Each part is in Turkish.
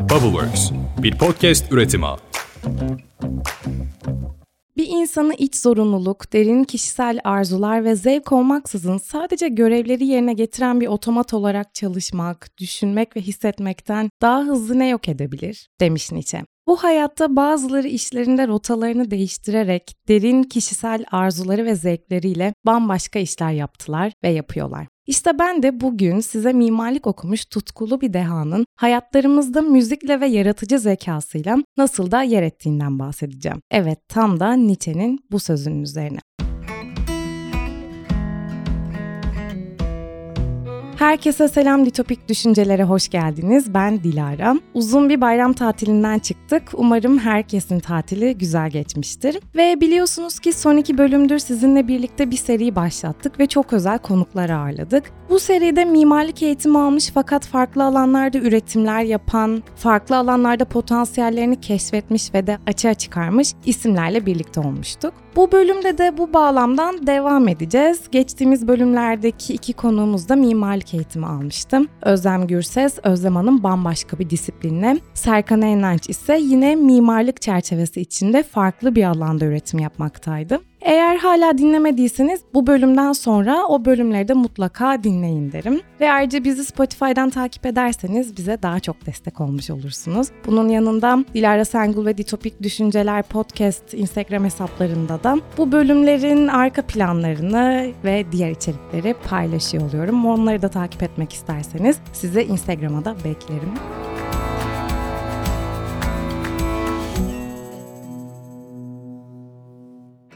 Bubbleworks, bir podcast üretimi. Bir insanı iç zorunluluk, derin kişisel arzular ve zevk olmaksızın sadece görevleri yerine getiren bir otomat olarak çalışmak, düşünmek ve hissetmekten daha hızlı ne yok edebilir? demiş Nietzsche. Bu hayatta bazıları işlerinde rotalarını değiştirerek derin kişisel arzuları ve zevkleriyle bambaşka işler yaptılar ve yapıyorlar. İşte ben de bugün size mimarlık okumuş tutkulu bir dehanın hayatlarımızda müzikle ve yaratıcı zekasıyla nasıl da yer ettiğinden bahsedeceğim. Evet tam da Nietzsche'nin bu sözünün üzerine. Herkese selam Ditopik Düşüncelere hoş geldiniz. Ben Dilara. Uzun bir bayram tatilinden çıktık. Umarım herkesin tatili güzel geçmiştir. Ve biliyorsunuz ki son iki bölümdür sizinle birlikte bir seri başlattık ve çok özel konuklar ağırladık. Bu seride mimarlık eğitimi almış fakat farklı alanlarda üretimler yapan, farklı alanlarda potansiyellerini keşfetmiş ve de açığa çıkarmış isimlerle birlikte olmuştuk. Bu bölümde de bu bağlamdan devam edeceğiz. Geçtiğimiz bölümlerdeki iki konuğumuz da mimarlık eğitimi almıştım. Özlem Gürses, Özlem Hanım bambaşka bir disiplinle, Serkan Enlenç ise yine mimarlık çerçevesi içinde farklı bir alanda üretim yapmaktaydı. Eğer hala dinlemediyseniz bu bölümden sonra o bölümleri de mutlaka dinleyin derim. Ve ayrıca bizi Spotify'dan takip ederseniz bize daha çok destek olmuş olursunuz. Bunun yanında Dilara Sengul ve Ditopik Düşünceler Podcast Instagram hesaplarında da bu bölümlerin arka planlarını ve diğer içerikleri paylaşıyor oluyorum. Onları da takip etmek isterseniz size Instagram'a da beklerim.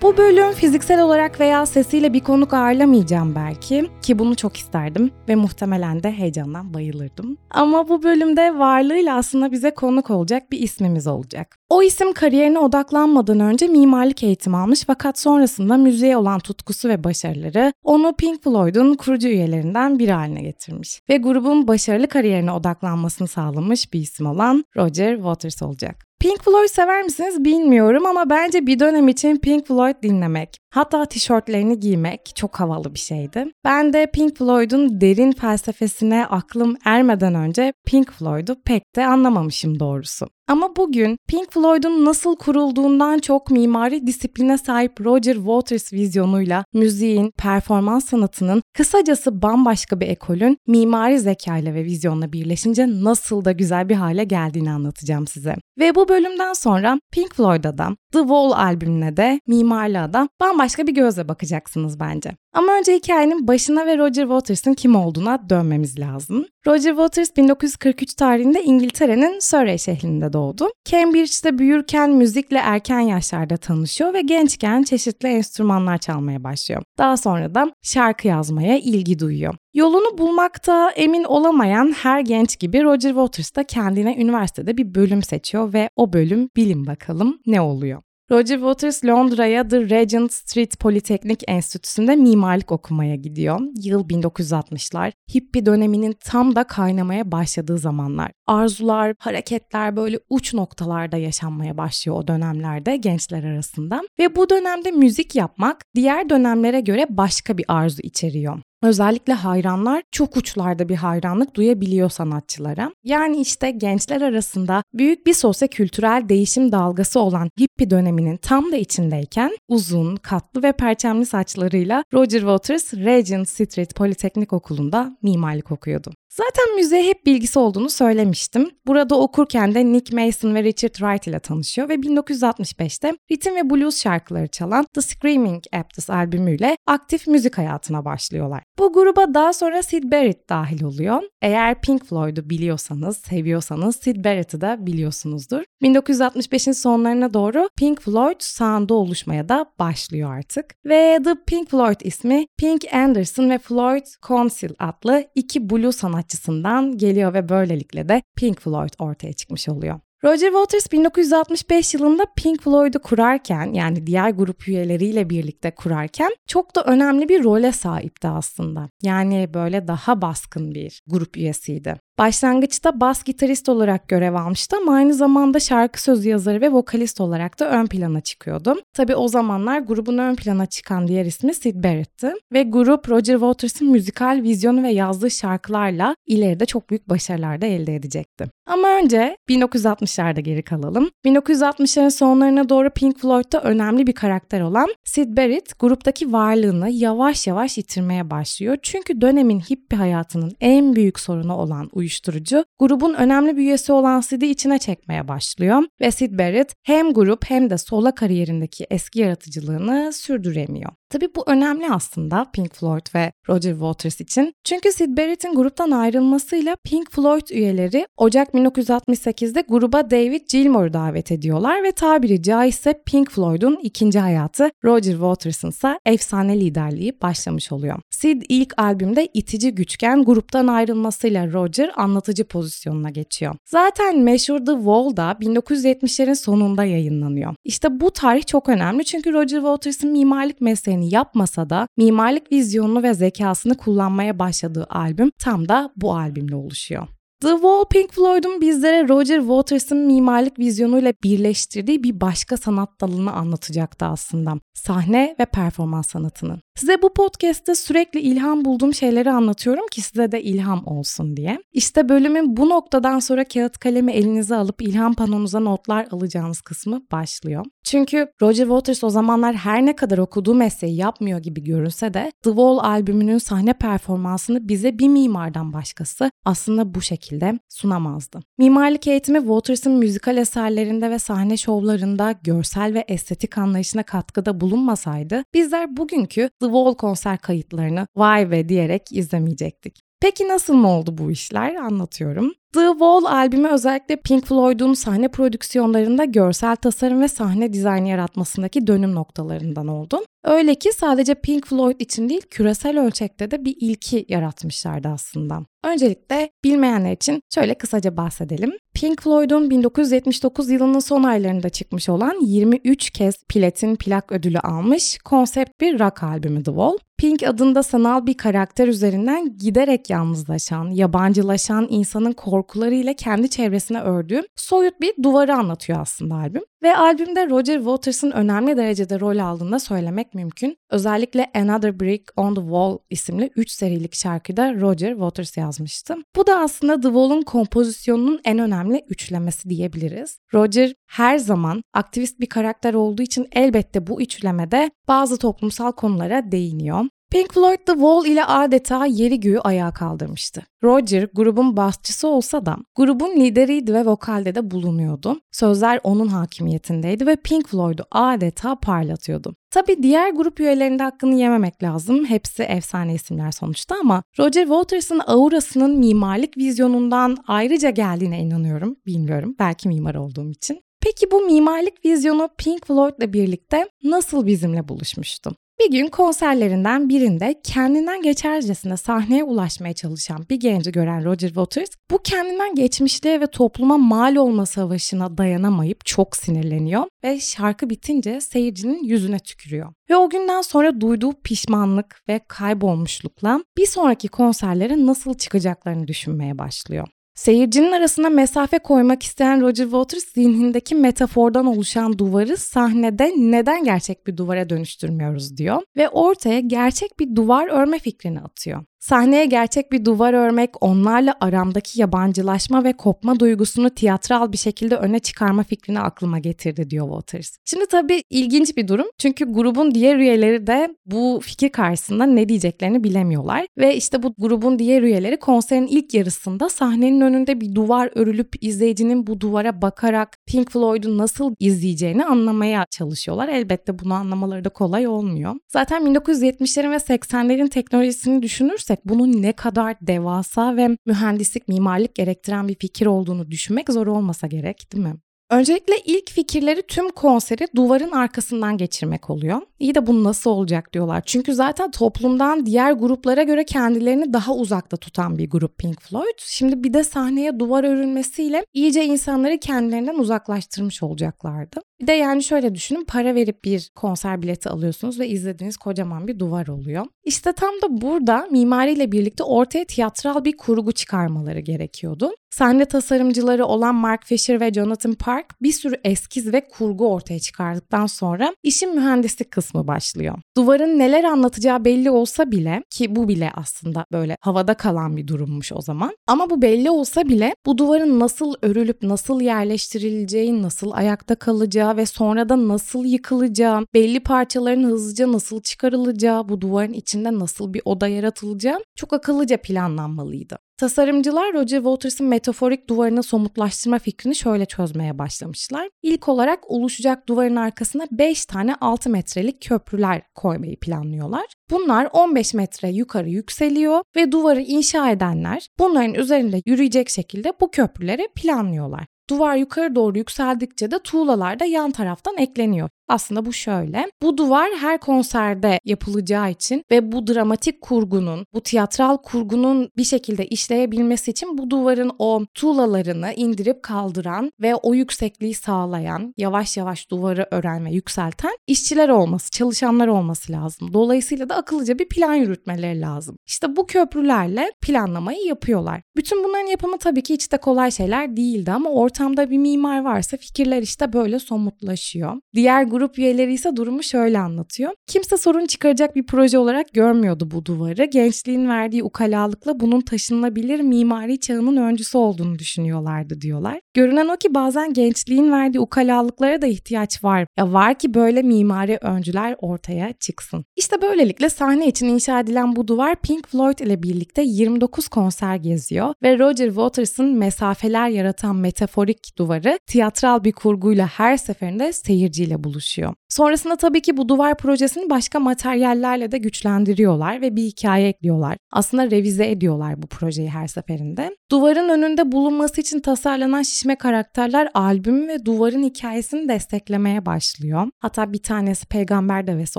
Bu bölüm fiziksel olarak veya sesiyle bir konuk ağırlamayacağım belki ki bunu çok isterdim ve muhtemelen de heyecandan bayılırdım. Ama bu bölümde varlığıyla aslında bize konuk olacak bir ismimiz olacak. O isim kariyerine odaklanmadan önce mimarlık eğitimi almış fakat sonrasında müziğe olan tutkusu ve başarıları onu Pink Floyd'un kurucu üyelerinden biri haline getirmiş ve grubun başarılı kariyerine odaklanmasını sağlamış bir isim olan Roger Waters olacak. Pink Floyd sever misiniz bilmiyorum ama bence bir dönem için Pink Floyd dinlemek, hatta tişörtlerini giymek çok havalı bir şeydi. Ben de Pink Floyd'un derin felsefesine aklım ermeden önce Pink Floyd'u pek de anlamamışım doğrusu. Ama bugün Pink Floyd'un nasıl kurulduğundan çok mimari disipline sahip Roger Waters vizyonuyla müziğin, performans sanatının, kısacası bambaşka bir ekolün mimari zekayla ve vizyonla birleşince nasıl da güzel bir hale geldiğini anlatacağım size. Ve bu bölümden sonra Pink Floyd'a da, The Wall albümüne de, mimarlığa da bambaşka bir gözle bakacaksınız bence. Ama önce hikayenin başına ve Roger Waters'ın kim olduğuna dönmemiz lazım. Roger Waters 1943 tarihinde İngiltere'nin Surrey şehrinde doğdu. Cambridge'de büyürken müzikle erken yaşlarda tanışıyor ve gençken çeşitli enstrümanlar çalmaya başlıyor. Daha sonra da şarkı yazmaya ilgi duyuyor. Yolunu bulmakta emin olamayan her genç gibi Roger Waters da kendine üniversitede bir bölüm seçiyor ve o bölüm bilin bakalım ne oluyor. Roger Waters Londra'ya The Regent Street Politeknik Enstitüsü'nde mimarlık okumaya gidiyor. Yıl 1960'lar. Hippie döneminin tam da kaynamaya başladığı zamanlar. Arzular, hareketler böyle uç noktalarda yaşanmaya başlıyor o dönemlerde gençler arasında. Ve bu dönemde müzik yapmak diğer dönemlere göre başka bir arzu içeriyor. Özellikle hayranlar çok uçlarda bir hayranlık duyabiliyor sanatçılara. Yani işte gençler arasında büyük bir sosyo-kültürel değişim dalgası olan hippie döneminin tam da içindeyken uzun, katlı ve perçemli saçlarıyla Roger Waters Regent Street Politeknik Okulu'nda mimarlık okuyordu. Zaten müziğe hep bilgisi olduğunu söylemiştim. Burada okurken de Nick Mason ve Richard Wright ile tanışıyor ve 1965'te ritim ve blues şarkıları çalan The Screaming Aptors albümüyle aktif müzik hayatına başlıyorlar. Bu gruba daha sonra Sid Barrett dahil oluyor. Eğer Pink Floyd'u biliyorsanız, seviyorsanız Sid Barrett'ı da biliyorsunuzdur. 1965'in sonlarına doğru Pink Floyd sound'u oluşmaya da başlıyor artık. Ve The Pink Floyd ismi Pink Anderson ve Floyd Council adlı iki blues sanatçısından geliyor ve böylelikle de Pink Floyd ortaya çıkmış oluyor. Roger Waters 1965 yılında Pink Floyd'u kurarken yani diğer grup üyeleriyle birlikte kurarken çok da önemli bir role sahipti aslında. Yani böyle daha baskın bir grup üyesiydi. Başlangıçta bas gitarist olarak görev almıştı ama aynı zamanda şarkı sözü yazarı ve vokalist olarak da ön plana çıkıyordu. Tabi o zamanlar grubun ön plana çıkan diğer ismi Sid Barrett'ti ve grup Roger Waters'ın müzikal vizyonu ve yazdığı şarkılarla ileride çok büyük başarılar da elde edecekti. Ama önce 1960'larda geri kalalım. 1960'ların sonlarına doğru Pink Floyd'da önemli bir karakter olan Sid Barrett gruptaki varlığını yavaş yavaş yitirmeye başlıyor. Çünkü dönemin hippie hayatının en büyük sorunu olan uyuşturucu grubun önemli bir üyesi olan Sid'i içine çekmeye başlıyor ve Sid Barrett hem grup hem de sola kariyerindeki eski yaratıcılığını sürdüremiyor. Tabii bu önemli aslında Pink Floyd ve Roger Waters için. Çünkü Sid Barrett'in gruptan ayrılmasıyla Pink Floyd üyeleri Ocak 1968'de gruba David Gilmour'u davet ediyorlar ve tabiri caizse Pink Floyd'un ikinci hayatı Roger Waters'ın ise efsane liderliği başlamış oluyor. Sid ilk albümde itici güçken gruptan ayrılmasıyla Roger anlatıcı pozisyonuna geçiyor. Zaten meşhur The Wall da 1970'lerin sonunda yayınlanıyor. İşte bu tarih çok önemli çünkü Roger Waters'ın mimarlık mesleğini yapmasa da mimarlık vizyonunu ve zekasını kullanmaya başladığı albüm tam da bu albümle oluşuyor. The Wall Pink Floyd'un bizlere Roger Waters'ın mimarlık vizyonuyla birleştirdiği bir başka sanat dalını anlatacaktı aslında. Sahne ve performans sanatının. Size bu podcast'te sürekli ilham bulduğum şeyleri anlatıyorum ki size de ilham olsun diye. İşte bölümün bu noktadan sonra kağıt kalemi elinize alıp ilham panonuza notlar alacağınız kısmı başlıyor. Çünkü Roger Waters o zamanlar her ne kadar okuduğu mesleği yapmıyor gibi görünse de The Wall albümünün sahne performansını bize bir mimardan başkası aslında bu şekilde sunamazdı. Mimarlık eğitimi Waters'ın müzikal eserlerinde ve sahne şovlarında görsel ve estetik anlayışına katkıda bulunmasaydı bizler bugünkü The Wall konser kayıtlarını vay be diyerek izlemeyecektik. Peki nasıl mı oldu bu işler? Anlatıyorum. The Wall albümü özellikle Pink Floyd'un sahne prodüksiyonlarında görsel tasarım ve sahne dizaynı yaratmasındaki dönüm noktalarından oldu. Öyle ki sadece Pink Floyd için değil küresel ölçekte de bir ilki yaratmışlardı aslında. Öncelikle bilmeyenler için şöyle kısaca bahsedelim. Pink Floyd'un 1979 yılının son aylarında çıkmış olan 23 kez platin plak ödülü almış konsept bir rock albümü The Wall. Pink adında sanal bir karakter üzerinden giderek yalnızlaşan, yabancılaşan insanın korkularıyla kendi çevresine ördüğü soyut bir duvarı anlatıyor aslında albüm. Ve albümde Roger Waters'ın önemli derecede rol aldığını söylemek mümkün. Özellikle Another Brick on the Wall isimli 3 serilik şarkıda Roger Waters yazmıştı. Bu da aslında The Wall'un kompozisyonunun en önemli üçlemesi diyebiliriz. Roger her zaman aktivist bir karakter olduğu için elbette bu üçlemede bazı toplumsal konulara değiniyor. Pink Floyd The Wall ile adeta yeri göğü ayağa kaldırmıştı. Roger grubun basçısı olsa da grubun lideriydi ve vokalde de bulunuyordu. Sözler onun hakimiyetindeydi ve Pink Floyd'u adeta parlatıyordu. Tabi diğer grup üyelerinde hakkını yememek lazım. Hepsi efsane isimler sonuçta ama Roger Waters'ın aurasının mimarlık vizyonundan ayrıca geldiğine inanıyorum. Bilmiyorum belki mimar olduğum için. Peki bu mimarlık vizyonu Pink Floyd'la birlikte nasıl bizimle buluşmuştu? Bir gün konserlerinden birinde kendinden geçercesine sahneye ulaşmaya çalışan bir genci gören Roger Waters bu kendinden geçmişliğe ve topluma mal olma savaşına dayanamayıp çok sinirleniyor ve şarkı bitince seyircinin yüzüne tükürüyor. Ve o günden sonra duyduğu pişmanlık ve kaybolmuşlukla bir sonraki konserlere nasıl çıkacaklarını düşünmeye başlıyor. Seyircinin arasına mesafe koymak isteyen Roger Waters zihnindeki metafordan oluşan duvarı sahnede neden gerçek bir duvara dönüştürmüyoruz diyor ve ortaya gerçek bir duvar örme fikrini atıyor. Sahneye gerçek bir duvar örmek, onlarla aramdaki yabancılaşma ve kopma duygusunu tiyatral bir şekilde öne çıkarma fikrini aklıma getirdi diyor Waters. Şimdi tabii ilginç bir durum. Çünkü grubun diğer üyeleri de bu fikir karşısında ne diyeceklerini bilemiyorlar. Ve işte bu grubun diğer üyeleri konserin ilk yarısında sahnenin önünde bir duvar örülüp izleyicinin bu duvara bakarak Pink Floyd'u nasıl izleyeceğini anlamaya çalışıyorlar. Elbette bunu anlamaları da kolay olmuyor. Zaten 1970'lerin ve 80'lerin teknolojisini düşünürsek düşünürsek bunun ne kadar devasa ve mühendislik, mimarlık gerektiren bir fikir olduğunu düşünmek zor olmasa gerek değil mi? Öncelikle ilk fikirleri tüm konseri duvarın arkasından geçirmek oluyor. İyi de bu nasıl olacak diyorlar. Çünkü zaten toplumdan diğer gruplara göre kendilerini daha uzakta tutan bir grup Pink Floyd. Şimdi bir de sahneye duvar örülmesiyle iyice insanları kendilerinden uzaklaştırmış olacaklardı. Bir de yani şöyle düşünün para verip bir konser bileti alıyorsunuz ve izlediğiniz kocaman bir duvar oluyor. İşte tam da burada mimariyle birlikte ortaya tiyatral bir kurgu çıkarmaları gerekiyordu. Sahne tasarımcıları olan Mark Fisher ve Jonathan Park bir sürü eskiz ve kurgu ortaya çıkardıktan sonra işin mühendislik kısmı başlıyor. Duvarın neler anlatacağı belli olsa bile ki bu bile aslında böyle havada kalan bir durummuş o zaman. Ama bu belli olsa bile bu duvarın nasıl örülüp nasıl yerleştirileceği, nasıl ayakta kalacağı ve sonra da nasıl yıkılacağı, belli parçaların hızlıca nasıl çıkarılacağı, bu duvarın içinde nasıl bir oda yaratılacağı çok akıllıca planlanmalıydı. Tasarımcılar Roger Waters'ın metaforik duvarını somutlaştırma fikrini şöyle çözmeye başlamışlar. İlk olarak oluşacak duvarın arkasına 5 tane 6 metrelik köprüler koymayı planlıyorlar. Bunlar 15 metre yukarı yükseliyor ve duvarı inşa edenler bunların üzerinde yürüyecek şekilde bu köprüleri planlıyorlar. Duvar yukarı doğru yükseldikçe de tuğlalar da yan taraftan ekleniyor. Aslında bu şöyle. Bu duvar her konserde yapılacağı için ve bu dramatik kurgunun, bu tiyatral kurgunun bir şekilde işleyebilmesi için bu duvarın o tuğlalarını indirip kaldıran ve o yüksekliği sağlayan, yavaş yavaş duvarı ören ve yükselten işçiler olması, çalışanlar olması lazım. Dolayısıyla da akıllıca bir plan yürütmeleri lazım. İşte bu köprülerle planlamayı yapıyorlar. Bütün bunların yapımı tabii ki hiç de kolay şeyler değildi ama ortamda bir mimar varsa fikirler işte böyle somutlaşıyor. Diğer grup üyeleri ise durumu şöyle anlatıyor. Kimse sorun çıkaracak bir proje olarak görmüyordu bu duvarı. Gençliğin verdiği ukalalıkla bunun taşınılabilir mimari çağının öncüsü olduğunu düşünüyorlardı diyorlar. Görünen o ki bazen gençliğin verdiği ukalalıklara da ihtiyaç var. Ya var ki böyle mimari öncüler ortaya çıksın. İşte böylelikle sahne için inşa edilen bu duvar Floyd ile birlikte 29 konser geziyor ve Roger Waters'ın mesafeler yaratan metaforik duvarı tiyatral bir kurguyla her seferinde seyirciyle buluşuyor. Sonrasında tabii ki bu duvar projesini başka materyallerle de güçlendiriyorlar ve bir hikaye ekliyorlar. Aslında revize ediyorlar bu projeyi her seferinde. Duvarın önünde bulunması için tasarlanan şişme karakterler albüm ve duvarın hikayesini desteklemeye başlıyor. Hatta bir tanesi peygamber devesi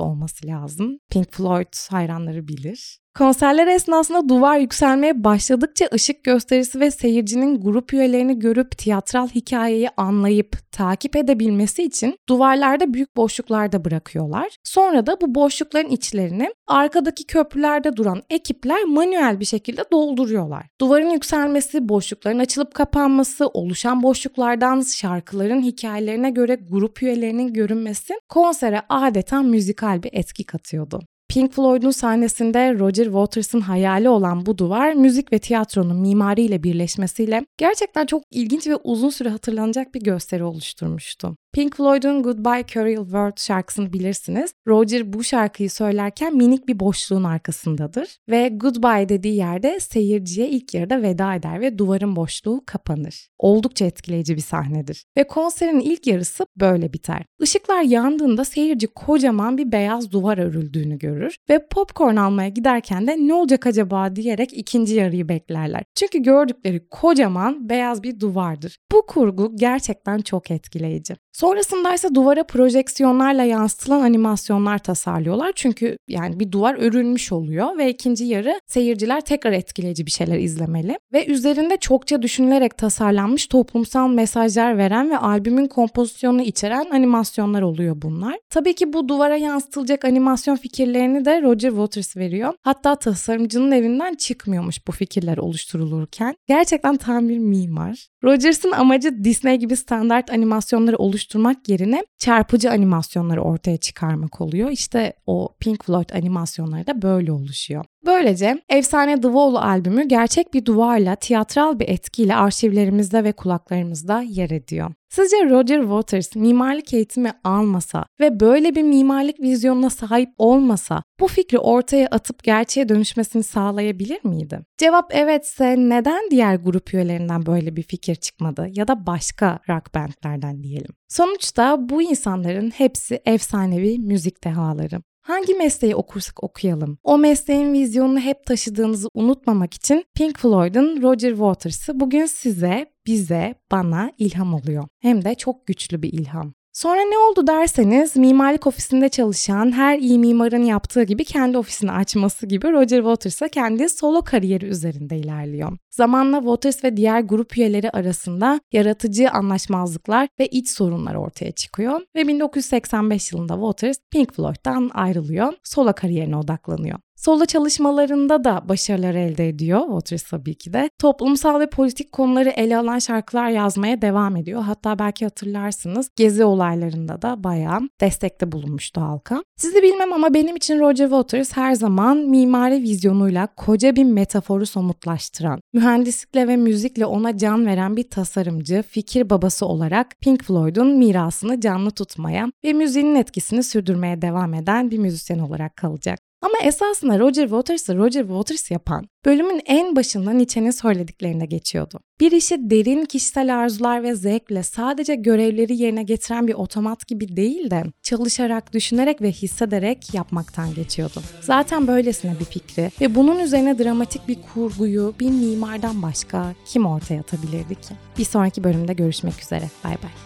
olması lazım. Pink Floyd hayranları bilir. Konserler esnasında duvar yükselmeye başladıkça ışık gösterisi ve seyircinin grup üyelerini görüp tiyatral hikayeyi anlayıp takip edebilmesi için duvarlarda büyük boşluklar da bırakıyorlar. Sonra da bu boşlukların içlerini arkadaki köprülerde duran ekipler manuel bir şekilde dolduruyorlar. Duvarın yükselmesi, boşlukların açılıp kapanması, oluşan boşluklardan şarkıların hikayelerine göre grup üyelerinin görünmesi konsere adeta müzikal bir etki katıyordu. Pink Floyd'un sahnesinde Roger Waters'ın hayali olan bu duvar müzik ve tiyatronun mimariyle birleşmesiyle gerçekten çok ilginç ve uzun süre hatırlanacak bir gösteri oluşturmuştu. Pink Floyd'un Goodbye Curial World şarkısını bilirsiniz. Roger bu şarkıyı söylerken minik bir boşluğun arkasındadır ve Goodbye dediği yerde seyirciye ilk yarıda veda eder ve duvarın boşluğu kapanır. Oldukça etkileyici bir sahnedir. Ve konserin ilk yarısı böyle biter. Işıklar yandığında seyirci kocaman bir beyaz duvar örüldüğünü görür ve popcorn almaya giderken de ne olacak acaba diyerek ikinci yarıyı beklerler. Çünkü gördükleri kocaman beyaz bir duvardır. Bu kurgu gerçekten çok etkileyici. Sonrasında ise duvara projeksiyonlarla yansıtılan animasyonlar tasarlıyorlar. Çünkü yani bir duvar örülmüş oluyor ve ikinci yarı seyirciler tekrar etkileyici bir şeyler izlemeli. Ve üzerinde çokça düşünülerek tasarlanmış toplumsal mesajlar veren ve albümün kompozisyonunu içeren animasyonlar oluyor bunlar. Tabii ki bu duvara yansıtılacak animasyon fikirlerini de Roger Waters veriyor. Hatta tasarımcının evinden çıkmıyormuş bu fikirler oluşturulurken. Gerçekten tam bir mimar. Rogers'ın amacı Disney gibi standart animasyonları oluşturmak yerine çarpıcı animasyonları ortaya çıkarmak oluyor. İşte o Pink Floyd animasyonları da böyle oluşuyor. Böylece Efsane The Wall albümü gerçek bir duvarla, tiyatral bir etkiyle arşivlerimizde ve kulaklarımızda yer ediyor. Sizce Roger Waters mimarlık eğitimi almasa ve böyle bir mimarlık vizyonuna sahip olmasa bu fikri ortaya atıp gerçeğe dönüşmesini sağlayabilir miydi? Cevap evetse neden diğer grup üyelerinden böyle bir fikir çıkmadı ya da başka rock bandlerden diyelim. Sonuçta bu insanların hepsi efsanevi müzik dehaları. Hangi mesleği okursak okuyalım. O mesleğin vizyonunu hep taşıdığınızı unutmamak için Pink Floyd'un Roger Waters'ı bugün size, bize, bana ilham oluyor. Hem de çok güçlü bir ilham. Sonra ne oldu derseniz mimarlık ofisinde çalışan her iyi mimarın yaptığı gibi kendi ofisini açması gibi Roger Waters kendi solo kariyeri üzerinde ilerliyor. Zamanla Waters ve diğer grup üyeleri arasında yaratıcı anlaşmazlıklar ve iç sorunlar ortaya çıkıyor ve 1985 yılında Waters Pink Floyd'dan ayrılıyor, solo kariyerine odaklanıyor. Solo çalışmalarında da başarılar elde ediyor Waters tabii ki de. Toplumsal ve politik konuları ele alan şarkılar yazmaya devam ediyor. Hatta belki hatırlarsınız gezi olaylarında da bayağı destekte bulunmuştu halka. Sizi bilmem ama benim için Roger Waters her zaman mimari vizyonuyla koca bir metaforu somutlaştıran, mühendislikle ve müzikle ona can veren bir tasarımcı, fikir babası olarak Pink Floyd'un mirasını canlı tutmaya ve müziğinin etkisini sürdürmeye devam eden bir müzisyen olarak kalacak. Ama esasında Roger Waters'ı Roger Waters yapan bölümün en başından Nietzsche'nin söylediklerine geçiyordu. Bir işi derin kişisel arzular ve zevkle sadece görevleri yerine getiren bir otomat gibi değil de çalışarak, düşünerek ve hissederek yapmaktan geçiyordu. Zaten böylesine bir fikri ve bunun üzerine dramatik bir kurguyu bir mimardan başka kim ortaya atabilirdi ki? Bir sonraki bölümde görüşmek üzere. Bay bay.